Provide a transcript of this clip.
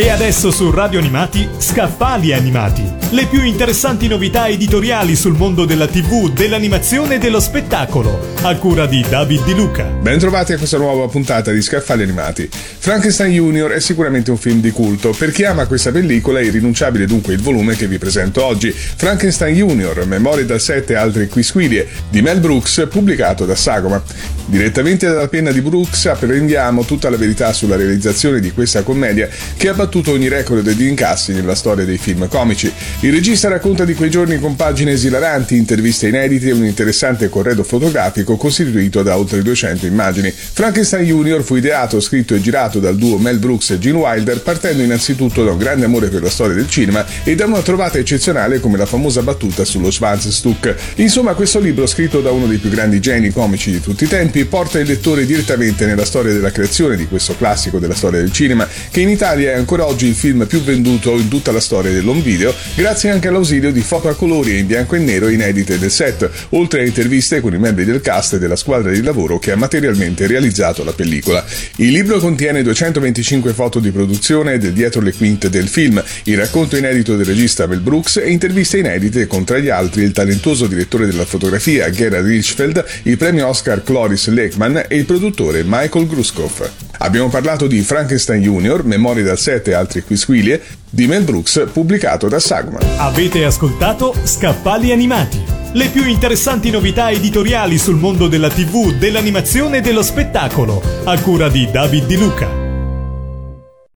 E adesso su Radio Animati, Scaffali Animati. Le più interessanti novità editoriali sul mondo della TV, dell'animazione e dello spettacolo. A cura di David Di Luca. Bentrovati a questa nuova puntata di Scaffali Animati. Frankenstein Junior è sicuramente un film di culto. Per chi ama questa pellicola è irrinunciabile dunque il volume che vi presento oggi. Frankenstein Junior, Memorie dal 7 e altre quisquilie di Mel Brooks, pubblicato da Sagoma. Direttamente dalla penna di Brooks apprendiamo tutta la verità sulla realizzazione di questa commedia che ha battuto ogni record di incassi nella storia dei film comici. Il regista racconta di quei giorni con pagine esilaranti, interviste inedite e un interessante corredo fotografico costituito da oltre 200 immagini. Frankenstein Jr. fu ideato, scritto e girato dal duo Mel Brooks e Gene Wilder partendo innanzitutto da un grande amore per la storia del cinema e da una trovata eccezionale come la famosa battuta sullo Schwanzstuck. Insomma, questo libro scritto da uno dei più grandi geni comici di tutti i tempi porta il lettore direttamente nella storia della creazione di questo classico della storia del cinema che in Italia è ancora oggi il film più venduto in tutta la storia dell'home video, grazie anche all'ausilio di foto a colori in bianco e nero inedite del set, oltre a interviste con i membri del cast e della squadra di lavoro che ha materialmente realizzato la pellicola. Il libro contiene 225 foto di produzione del dietro le quinte del film, il racconto inedito del regista Mel Brooks e interviste inedite con tra gli altri il talentuoso direttore della fotografia Gerard Richfeld, il premio Oscar Cloris Lechman e il produttore Michael Gruskov. Abbiamo parlato di Frankenstein Jr., Memorie dal 7 e altre quisquilie, di Mel Brooks, pubblicato da Sagman. Avete ascoltato Scaffali Animati. Le più interessanti novità editoriali sul mondo della TV, dell'animazione e dello spettacolo, a cura di David Di Luca.